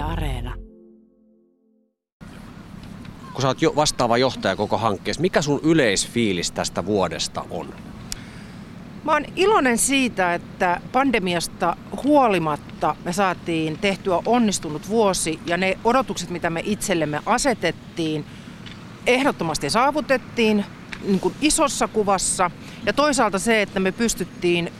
Yle Areena. Kun sä oot jo vastaava johtaja koko hankkeessa, mikä sun yleisfiilis tästä vuodesta on? Mä oon iloinen siitä, että pandemiasta huolimatta me saatiin tehtyä onnistunut vuosi ja ne odotukset, mitä me itsellemme asetettiin, ehdottomasti saavutettiin niin kuin isossa kuvassa. Ja toisaalta se, että me pystyttiin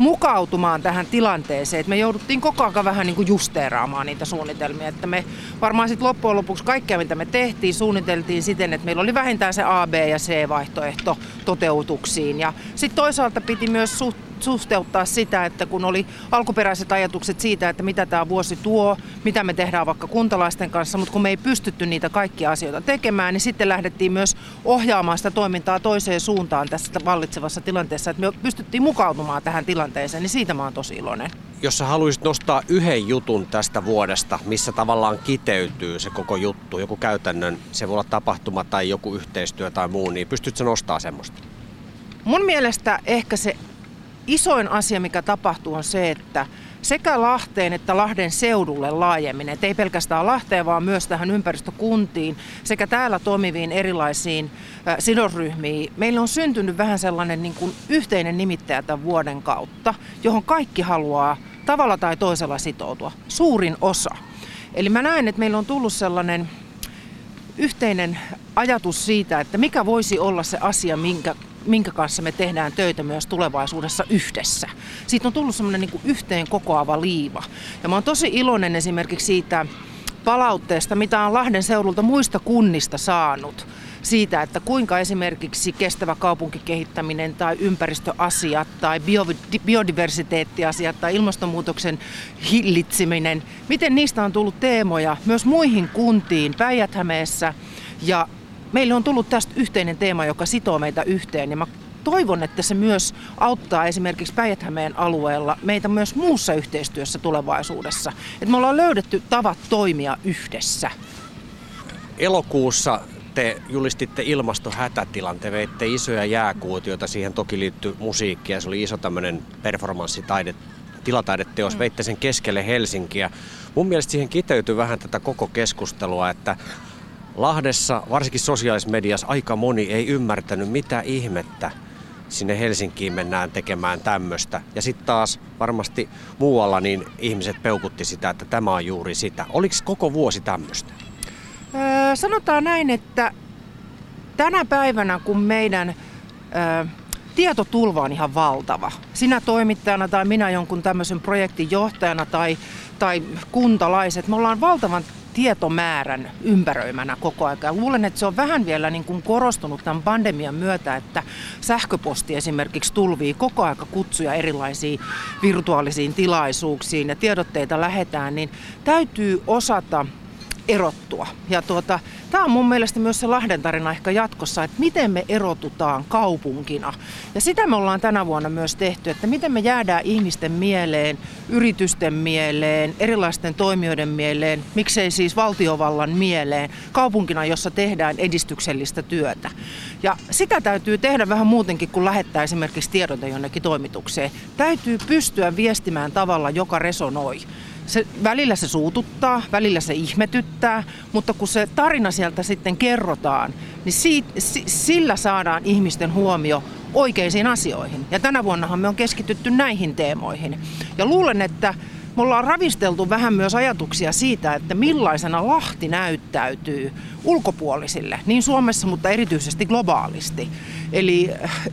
mukautumaan tähän tilanteeseen. Että me jouduttiin koko ajan vähän niin kuin justeeraamaan niitä suunnitelmia. Että me varmaan sitten loppujen lopuksi kaikkea, mitä me tehtiin, suunniteltiin siten, että meillä oli vähintään se A, B ja C-vaihtoehto toteutuksiin. Ja sitten toisaalta piti myös suht suhteuttaa sitä, että kun oli alkuperäiset ajatukset siitä, että mitä tämä vuosi tuo, mitä me tehdään vaikka kuntalaisten kanssa, mutta kun me ei pystytty niitä kaikkia asioita tekemään, niin sitten lähdettiin myös ohjaamaan sitä toimintaa toiseen suuntaan tässä vallitsevassa tilanteessa, että me pystyttiin mukautumaan tähän tilanteeseen, niin siitä mä oon tosi iloinen. Jos sä haluaisit nostaa yhden jutun tästä vuodesta, missä tavallaan kiteytyy se koko juttu, joku käytännön, se voi olla tapahtuma tai joku yhteistyö tai muu, niin pystytkö nostaa semmoista? Mun mielestä ehkä se isoin asia, mikä tapahtuu, on se, että sekä Lahteen että Lahden seudulle laajemmin, että ei pelkästään Lahteen, vaan myös tähän ympäristökuntiin sekä täällä toimiviin erilaisiin sidosryhmiin. Meillä on syntynyt vähän sellainen niin kuin yhteinen nimittäjä tämän vuoden kautta, johon kaikki haluaa tavalla tai toisella sitoutua. Suurin osa. Eli mä näen, että meillä on tullut sellainen yhteinen ajatus siitä, että mikä voisi olla se asia, minkä minkä kanssa me tehdään töitä myös tulevaisuudessa yhdessä. Siitä on tullut semmoinen niin yhteen kokoava liiva. Ja mä oon tosi iloinen esimerkiksi siitä palautteesta, mitä on Lahden seudulta muista kunnista saanut siitä, että kuinka esimerkiksi kestävä kaupunkikehittäminen tai ympäristöasiat tai biodiversiteettiasiat tai ilmastonmuutoksen hillitseminen, miten niistä on tullut teemoja myös muihin kuntiin päijät ja meille on tullut tästä yhteinen teema, joka sitoo meitä yhteen ja mä toivon, että se myös auttaa esimerkiksi päijät alueella meitä myös muussa yhteistyössä tulevaisuudessa. Että me ollaan löydetty tavat toimia yhdessä. Elokuussa te julistitte ilmastohätätilan, te veitte isoja jääkuutioita, siihen toki liittyy musiikkia, se oli iso tämmöinen performanssitaide, tilataideteos, mm. veitte sen keskelle Helsinkiä. Mun mielestä siihen kiteytyy vähän tätä koko keskustelua, että Lahdessa, varsinkin sosiaalisessa mediassa, aika moni ei ymmärtänyt, mitä ihmettä sinne Helsinkiin mennään tekemään tämmöistä. Ja sitten taas varmasti muualla niin ihmiset peukutti sitä, että tämä on juuri sitä. Oliko koko vuosi tämmöistä? Öö, sanotaan näin, että tänä päivänä kun meidän öö, tietotulva on ihan valtava. Sinä toimittajana tai minä jonkun tämmöisen projektin johtajana tai, tai kuntalaiset, me ollaan valtavan tietomäärän ympäröimänä koko ajan. Luulen, että se on vähän vielä niin kuin korostunut tämän pandemian myötä, että sähköposti esimerkiksi tulvii koko aika kutsuja erilaisiin virtuaalisiin tilaisuuksiin ja tiedotteita lähetään, niin täytyy osata erottua. Ja tuota, tämä on mun mielestä myös se Lahden tarina ehkä jatkossa, että miten me erotutaan kaupunkina. Ja sitä me ollaan tänä vuonna myös tehty, että miten me jäädään ihmisten mieleen, yritysten mieleen, erilaisten toimijoiden mieleen, miksei siis valtiovallan mieleen, kaupunkina, jossa tehdään edistyksellistä työtä. Ja sitä täytyy tehdä vähän muutenkin kuin lähettää esimerkiksi tiedote jonnekin toimitukseen. Täytyy pystyä viestimään tavalla, joka resonoi se, välillä se suututtaa, välillä se ihmetyttää, mutta kun se tarina sieltä sitten kerrotaan, niin siitä, sillä saadaan ihmisten huomio oikeisiin asioihin. Ja tänä vuonnahan me on keskitytty näihin teemoihin. Ja luulen, että me ollaan ravisteltu vähän myös ajatuksia siitä, että millaisena Lahti näyttäytyy ulkopuolisille, niin Suomessa, mutta erityisesti globaalisti. Eli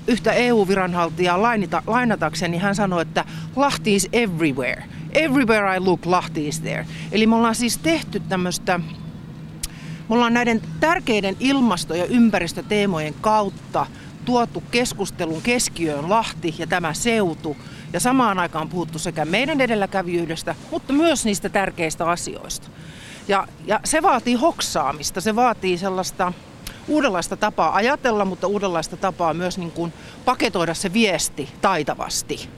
yhtä EU-viranhaltijaa lainatakseni hän sanoi, että Lahti is everywhere – Everywhere I look, Lahti is there. Eli me ollaan siis tehty tämmöistä, me ollaan näiden tärkeiden ilmasto- ja ympäristöteemojen kautta tuotu keskustelun keskiöön Lahti ja tämä seutu. Ja samaan aikaan puhuttu sekä meidän edelläkävijyydestä, mutta myös niistä tärkeistä asioista. Ja, ja se vaatii hoksaamista, se vaatii sellaista uudenlaista tapaa ajatella, mutta uudenlaista tapaa myös niin kuin paketoida se viesti taitavasti.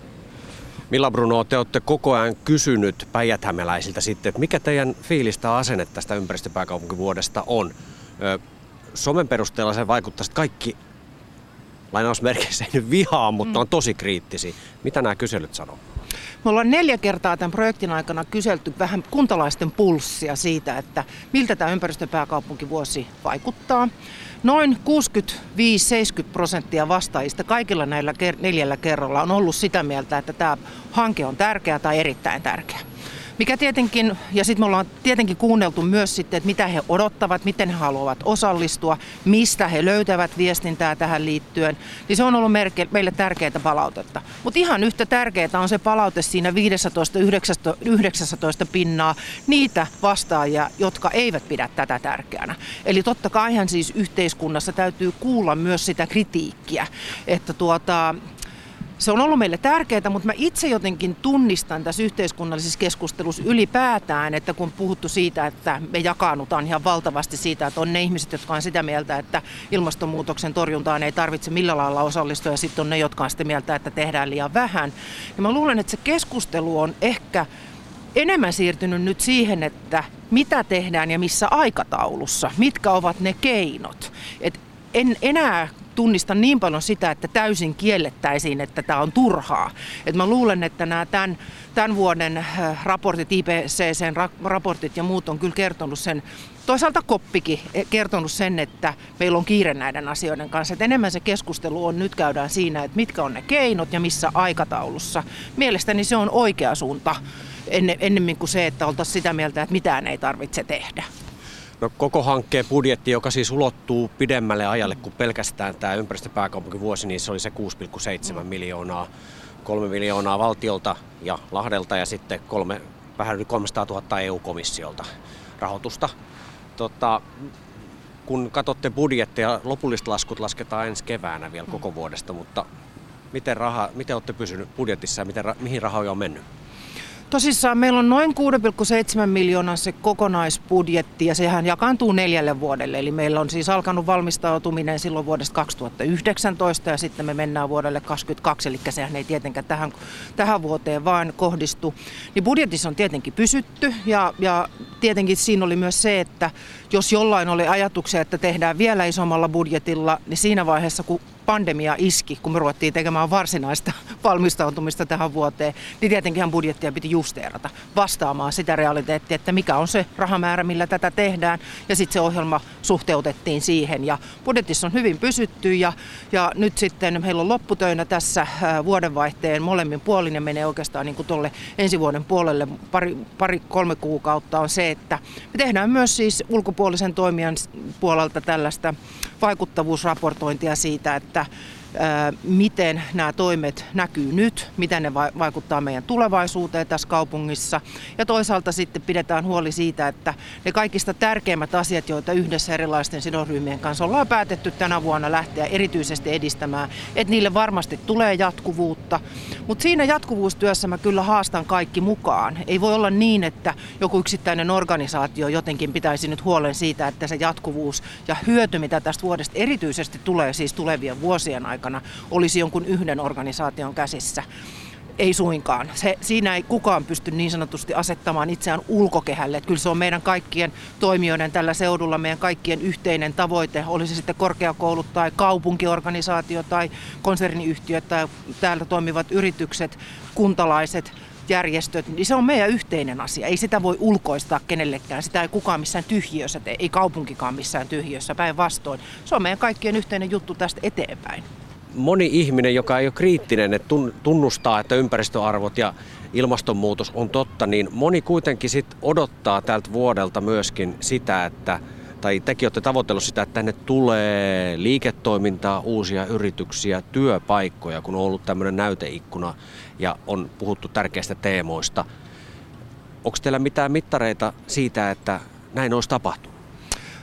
Milla Bruno, te olette koko ajan kysynyt päijäthämeläisiltä sitten, että mikä teidän fiilistä asenne tästä ympäristöpääkaupunkivuodesta on. Somen perusteella se vaikuttaa, että kaikki lainausmerkeissä ei nyt vihaa, mutta mm. on tosi kriittisiä. Mitä nämä kyselyt sanoo? Me ollaan neljä kertaa tämän projektin aikana kyselty vähän kuntalaisten pulssia siitä, että miltä tämä ympäristöpääkaupunkivuosi vaikuttaa. Noin 65-70 prosenttia vastaajista kaikilla näillä neljällä kerralla on ollut sitä mieltä, että tämä hanke on tärkeä tai erittäin tärkeä. Mikä tietenkin, ja sitten me ollaan tietenkin kuunneltu myös sitten, että mitä he odottavat, miten he haluavat osallistua, mistä he löytävät viestintää tähän liittyen, niin se on ollut merke, meille tärkeää palautetta. Mutta ihan yhtä tärkeää on se palaute siinä 15-19 pinnaa niitä vastaajia, jotka eivät pidä tätä tärkeänä. Eli totta kaihan siis yhteiskunnassa täytyy kuulla myös sitä kritiikkiä, että tuota, se on ollut meille tärkeää, mutta mä itse jotenkin tunnistan tässä yhteiskunnallisessa keskustelussa ylipäätään, että kun puhuttu siitä, että me jakaannutaan ihan valtavasti siitä, että on ne ihmiset, jotka on sitä mieltä, että ilmastonmuutoksen torjuntaan ei tarvitse millä lailla osallistua, ja sitten on ne, jotka on sitä mieltä, että tehdään liian vähän. Ja mä luulen, että se keskustelu on ehkä enemmän siirtynyt nyt siihen, että mitä tehdään ja missä aikataulussa, mitkä ovat ne keinot. Et en enää tunnista niin paljon sitä, että täysin kiellettäisiin, että tämä on turhaa. Et mä luulen, että nämä tämän, tämän vuoden äh, raportit, IPCCn raportit ja muut on kyllä kertonut sen, toisaalta koppikin eh, kertonut sen, että meillä on kiire näiden asioiden kanssa. Et enemmän se keskustelu on nyt käydään siinä, että mitkä on ne keinot ja missä aikataulussa. Mielestäni se on oikea suunta ennemmin kuin se, että oltaisiin sitä mieltä, että mitään ei tarvitse tehdä. No, koko hankkeen budjetti, joka siis ulottuu pidemmälle ajalle kuin pelkästään tämä ympäristöpääkaupunkivuosi, niin se oli se 6,7 miljoonaa. 3 miljoonaa valtiolta ja Lahdelta ja sitten kolme, vähän yli 300 000 EU-komissiolta rahoitusta. Tota, kun katsotte budjettia, lopulliset laskut lasketaan ensi keväänä vielä koko vuodesta, mutta miten, raha, miten olette pysynyt budjetissa ja miten, mihin rahoja on mennyt? Tosissaan meillä on noin 6,7 miljoonaa se kokonaisbudjetti ja sehän jakaantuu neljälle vuodelle. Eli meillä on siis alkanut valmistautuminen silloin vuodesta 2019 ja sitten me mennään vuodelle 2022, eli sehän ei tietenkään tähän, tähän vuoteen vaan kohdistu. Niin budjetissa on tietenkin pysytty ja, ja tietenkin siinä oli myös se, että jos jollain oli ajatuksia, että tehdään vielä isommalla budjetilla, niin siinä vaiheessa kun pandemia iski, kun me ruvettiin tekemään varsinaista valmistautumista tähän vuoteen, niin tietenkin budjettia piti justeerata vastaamaan sitä realiteettia, että mikä on se rahamäärä, millä tätä tehdään. Ja sitten se ohjelma suhteutettiin siihen. Ja budjetissa on hyvin pysytty ja, ja nyt sitten meillä on lopputöinä tässä vuodenvaihteen molemmin puolin ja menee oikeastaan niin kuin tuolle ensi vuoden puolelle pari, pari kolme kuukautta on se, että me tehdään myös siis ulkopuolisen toimijan puolelta tällaista vaikuttavuusraportointia siitä, että miten nämä toimet näkyy nyt, miten ne vaikuttaa meidän tulevaisuuteen tässä kaupungissa. Ja toisaalta sitten pidetään huoli siitä, että ne kaikista tärkeimmät asiat, joita yhdessä erilaisten sidosryhmien kanssa ollaan päätetty tänä vuonna lähteä erityisesti edistämään, että niille varmasti tulee jatkuvuutta. Mutta siinä jatkuvuustyössä mä kyllä haastan kaikki mukaan. Ei voi olla niin, että joku yksittäinen organisaatio jotenkin pitäisi nyt huolen siitä, että se jatkuvuus ja hyöty, mitä tästä vuodesta erityisesti tulee siis tulevien vuosien aikana, aikana olisi jonkun yhden organisaation käsissä. Ei suinkaan. Se, siinä ei kukaan pysty niin sanotusti asettamaan itseään ulkokehälle. Että kyllä se on meidän kaikkien toimijoiden tällä seudulla, meidän kaikkien yhteinen tavoite. Olisi sitten korkeakoulut tai kaupunkiorganisaatio tai konserniyhtiöt tai täällä toimivat yritykset, kuntalaiset, järjestöt, niin se on meidän yhteinen asia. Ei sitä voi ulkoistaa kenellekään. Sitä ei kukaan missään tyhjiössä tee, ei kaupunkikaan missään tyhjiössä, päinvastoin. Se on meidän kaikkien yhteinen juttu tästä eteenpäin moni ihminen, joka ei ole kriittinen, että tunnustaa, että ympäristöarvot ja ilmastonmuutos on totta, niin moni kuitenkin sit odottaa tältä vuodelta myöskin sitä, että tai tekin olette tavoitellut sitä, että tänne tulee liiketoimintaa, uusia yrityksiä, työpaikkoja, kun on ollut tämmöinen näyteikkuna ja on puhuttu tärkeistä teemoista. Onko teillä mitään mittareita siitä, että näin olisi tapahtunut?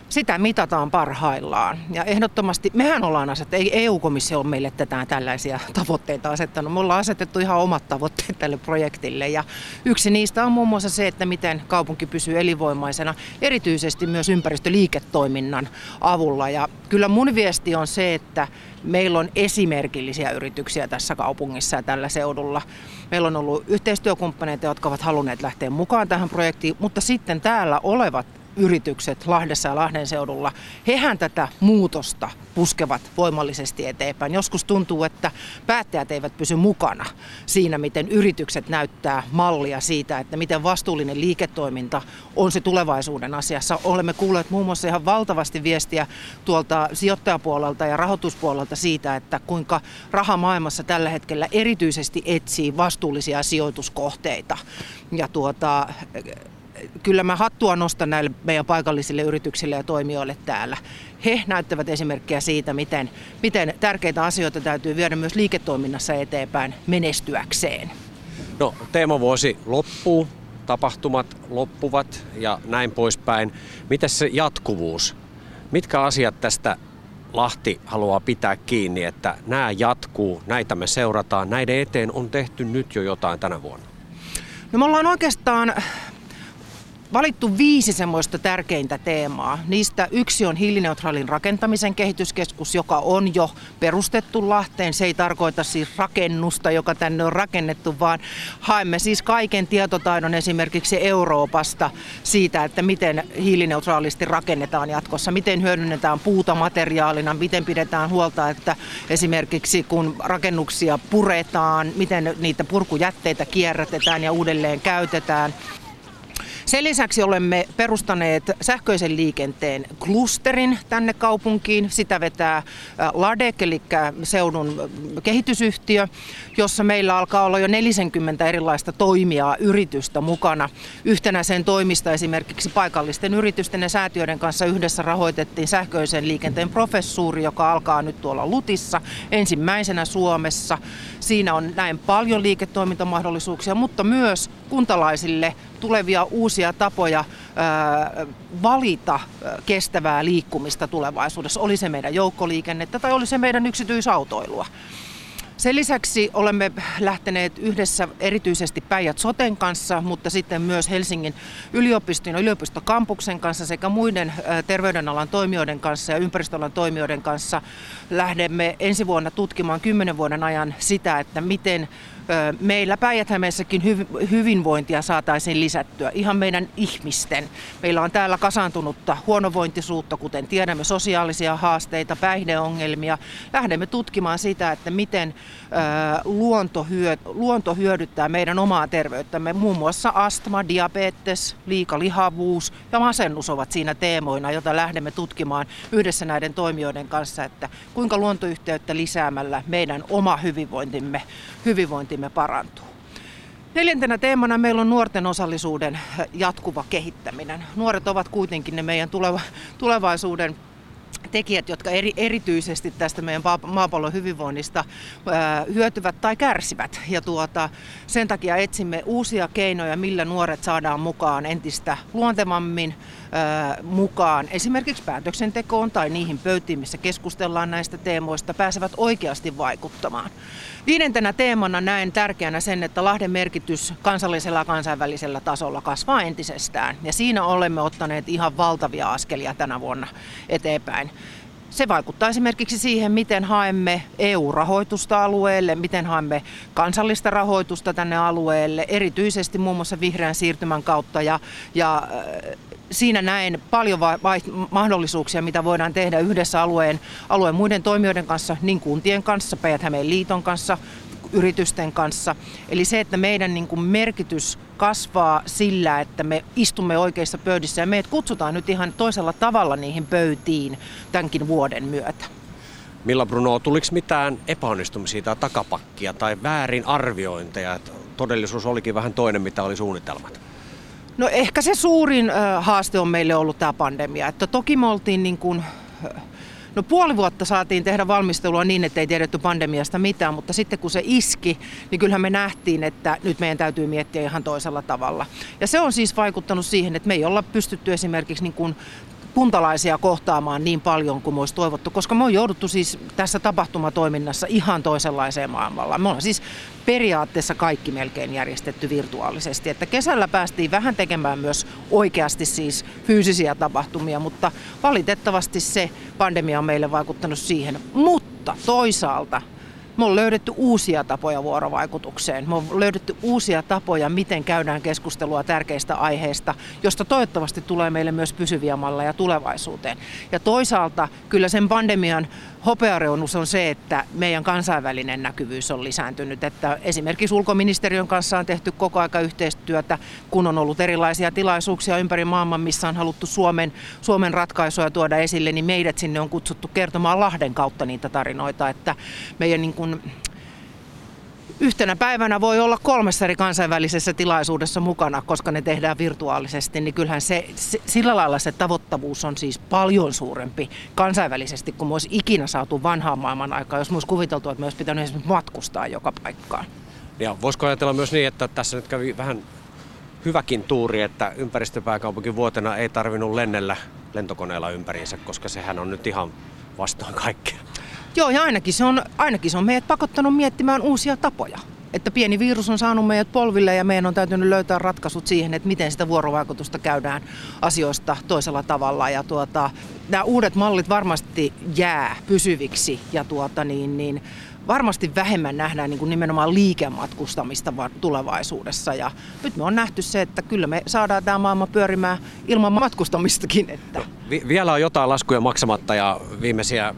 Sitä mitataan parhaillaan. Ja ehdottomasti, mehän ollaan asettu, ei EU-komissio ole meille tätä tällaisia tavoitteita asettanut. Me ollaan asetettu ihan omat tavoitteet tälle projektille. Ja yksi niistä on muun muassa se, että miten kaupunki pysyy elinvoimaisena, erityisesti myös ympäristöliiketoiminnan avulla. Ja kyllä mun viesti on se, että meillä on esimerkillisiä yrityksiä tässä kaupungissa ja tällä seudulla. Meillä on ollut yhteistyökumppaneita, jotka ovat halunneet lähteä mukaan tähän projektiin, mutta sitten täällä olevat yritykset Lahdessa ja Lahden seudulla, hehän tätä muutosta puskevat voimallisesti eteenpäin. Joskus tuntuu, että päättäjät eivät pysy mukana siinä, miten yritykset näyttää mallia siitä, että miten vastuullinen liiketoiminta on se tulevaisuuden asiassa. Olemme kuulleet muun muassa ihan valtavasti viestiä tuolta sijoittajapuolelta ja rahoituspuolelta siitä, että kuinka raha maailmassa tällä hetkellä erityisesti etsii vastuullisia sijoituskohteita. Ja tuota, kyllä mä hattua nostan näille meidän paikallisille yrityksille ja toimijoille täällä. He näyttävät esimerkkiä siitä, miten, miten tärkeitä asioita täytyy viedä myös liiketoiminnassa eteenpäin menestyäkseen. No, teemavuosi loppuu, tapahtumat loppuvat ja näin poispäin. Miten se jatkuvuus? Mitkä asiat tästä Lahti haluaa pitää kiinni, että nämä jatkuu, näitä me seurataan, näiden eteen on tehty nyt jo jotain tänä vuonna? No me ollaan oikeastaan valittu viisi semmoista tärkeintä teemaa. Niistä yksi on hiilineutraalin rakentamisen kehityskeskus, joka on jo perustettu Lahteen. Se ei tarkoita siis rakennusta, joka tänne on rakennettu, vaan haemme siis kaiken tietotaidon esimerkiksi Euroopasta siitä, että miten hiilineutraalisti rakennetaan jatkossa, miten hyödynnetään puuta materiaalina, miten pidetään huolta, että esimerkiksi kun rakennuksia puretaan, miten niitä purkujätteitä kierrätetään ja uudelleen käytetään. Sen lisäksi olemme perustaneet sähköisen liikenteen klusterin tänne kaupunkiin. Sitä vetää LADEC, eli seudun kehitysyhtiö, jossa meillä alkaa olla jo 40 erilaista toimijaa, yritystä mukana. Yhtenä sen toimista esimerkiksi paikallisten yritysten ja säätiöiden kanssa yhdessä rahoitettiin sähköisen liikenteen professuuri, joka alkaa nyt tuolla Lutissa ensimmäisenä Suomessa. Siinä on näin paljon liiketoimintamahdollisuuksia, mutta myös kuntalaisille tulevia uusia tapoja valita kestävää liikkumista tulevaisuudessa. Oli se meidän joukkoliikennettä tai oli se meidän yksityisautoilua. Sen lisäksi olemme lähteneet yhdessä erityisesti Päijät Soten kanssa, mutta sitten myös Helsingin yliopiston ja yliopistokampuksen kanssa sekä muiden terveydenalan toimijoiden kanssa ja ympäristöalan toimijoiden kanssa lähdemme ensi vuonna tutkimaan kymmenen vuoden ajan sitä, että miten meillä päijät hyvinvointia saataisiin lisättyä ihan meidän ihmisten. Meillä on täällä kasaantunutta huonovointisuutta, kuten tiedämme, sosiaalisia haasteita, päihdeongelmia. Lähdemme tutkimaan sitä, että miten luonto, hyö, luonto hyödyttää meidän omaa terveyttämme. Muun muassa astma, diabetes, liikalihavuus ja masennus ovat siinä teemoina, joita lähdemme tutkimaan yhdessä näiden toimijoiden kanssa, että kuinka luontoyhteyttä lisäämällä meidän oma hyvinvointimme, hyvinvointimme parantuu. Neljäntenä teemana meillä on nuorten osallisuuden jatkuva kehittäminen. Nuoret ovat kuitenkin ne meidän tuleva, tulevaisuuden tekijät, jotka eri, erityisesti tästä meidän maapallon hyvinvoinnista hyötyvät tai kärsivät. Ja tuota, sen takia etsimme uusia keinoja, millä nuoret saadaan mukaan entistä luontevammin mukaan esimerkiksi päätöksentekoon tai niihin pöytiin, missä keskustellaan näistä teemoista, pääsevät oikeasti vaikuttamaan. Viidentenä teemana näen tärkeänä sen, että Lahden merkitys kansallisella ja kansainvälisellä tasolla kasvaa entisestään. Ja siinä olemme ottaneet ihan valtavia askelia tänä vuonna eteenpäin. Se vaikuttaa esimerkiksi siihen, miten haemme EU-rahoitusta alueelle, miten haemme kansallista rahoitusta tänne alueelle, erityisesti muun muassa vihreän siirtymän kautta. Ja, ja äh, siinä näen paljon va- va- mahdollisuuksia, mitä voidaan tehdä yhdessä alueen, alueen muiden toimijoiden kanssa, niin kuntien kanssa, päijät liiton kanssa, yritysten kanssa. Eli se, että meidän niin kuin merkitys kasvaa sillä, että me istumme oikeissa pöydissä ja meidät kutsutaan nyt ihan toisella tavalla niihin pöytiin tämänkin vuoden myötä. Milla Bruno, tuliko mitään epäonnistumisia tai takapakkia tai väärin arviointeja, että todellisuus olikin vähän toinen, mitä oli suunnitelmat? No ehkä se suurin haaste on meille ollut tämä pandemia. Että toki me oltiin niin kuin No puoli vuotta saatiin tehdä valmistelua niin, että ei tiedetty pandemiasta mitään, mutta sitten kun se iski, niin kyllähän me nähtiin, että nyt meidän täytyy miettiä ihan toisella tavalla. Ja se on siis vaikuttanut siihen, että me ei olla pystytty esimerkiksi niin kuin kuntalaisia kohtaamaan niin paljon kuin olisi toivottu, koska me on jouduttu siis tässä tapahtumatoiminnassa ihan toisenlaiseen maailmalla. Me ollaan siis periaatteessa kaikki melkein järjestetty virtuaalisesti. Että kesällä päästiin vähän tekemään myös oikeasti siis fyysisiä tapahtumia, mutta valitettavasti se pandemia on meille vaikuttanut siihen. Mutta toisaalta Me on löydetty uusia tapoja vuorovaikutukseen. Me on löydetty uusia tapoja, miten käydään keskustelua tärkeistä aiheista, josta toivottavasti tulee meille myös pysyviä malleja tulevaisuuteen. Ja toisaalta kyllä sen pandemian hopeareunus on se, että meidän kansainvälinen näkyvyys on lisääntynyt. Että esimerkiksi ulkoministeriön kanssa on tehty koko aika yhteistyötä, kun on ollut erilaisia tilaisuuksia ympäri maailman, missä on haluttu Suomen, Suomen ratkaisuja tuoda esille, niin meidät sinne on kutsuttu kertomaan Lahden kautta niitä tarinoita. Että meidän niin kuin yhtenä päivänä voi olla kolmessa eri kansainvälisessä tilaisuudessa mukana, koska ne tehdään virtuaalisesti, niin kyllähän se, se sillä lailla se tavoittavuus on siis paljon suurempi kansainvälisesti kuin olisi ikinä saatu vanhaan maailman aikaa, jos olisi kuviteltu, että olisi pitänyt esimerkiksi matkustaa joka paikkaan. Ja voisiko ajatella myös niin, että tässä nyt kävi vähän hyväkin tuuri, että ympäristöpääkaupunkin vuotena ei tarvinnut lennellä lentokoneella ympäriinsä, koska sehän on nyt ihan vastaan kaikkea. Joo, ja ainakin se, on, ainakin se on meidät pakottanut miettimään uusia tapoja. Että pieni virus on saanut meidät polville ja meidän on täytynyt löytää ratkaisut siihen, että miten sitä vuorovaikutusta käydään asioista toisella tavalla. Ja tuota, nämä uudet mallit varmasti jää pysyviksi ja tuota, niin, niin, varmasti vähemmän nähdään niin kuin nimenomaan liikematkustamista tulevaisuudessa. Ja nyt me on nähty se, että kyllä me saadaan tämä maailma pyörimään ilman matkustamistakin. Että. Vi- vielä on jotain laskuja maksamatta ja viimeisiä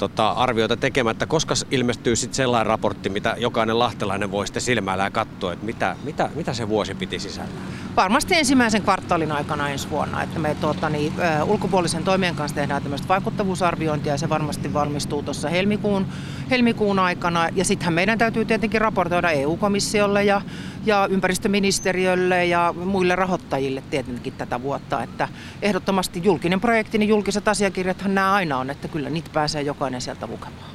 tota, arvioita tekemättä, koska ilmestyy sitten sellainen raportti, mitä jokainen lahtelainen voi sitten silmällä katsoa, että mitä, mitä, mitä se vuosi piti sisällä? Varmasti ensimmäisen kvartaalin aikana ensi vuonna, että me tuota, niin, ulkopuolisen toimien kanssa tehdään tämmöistä vaikuttavuusarviointia ja se varmasti valmistuu tuossa helmikuun, helmikuun aikana ja sittenhän meidän täytyy tietenkin raportoida EU-komissiolle ja, ja ympäristöministeriölle ja muille rahoittajille tietenkin tätä vuotta, että ehdottomasti julkinen projekti, niin julkiset asiakirjathan nämä aina on, että kyllä niitä pääsee jokainen sieltä lukemaan.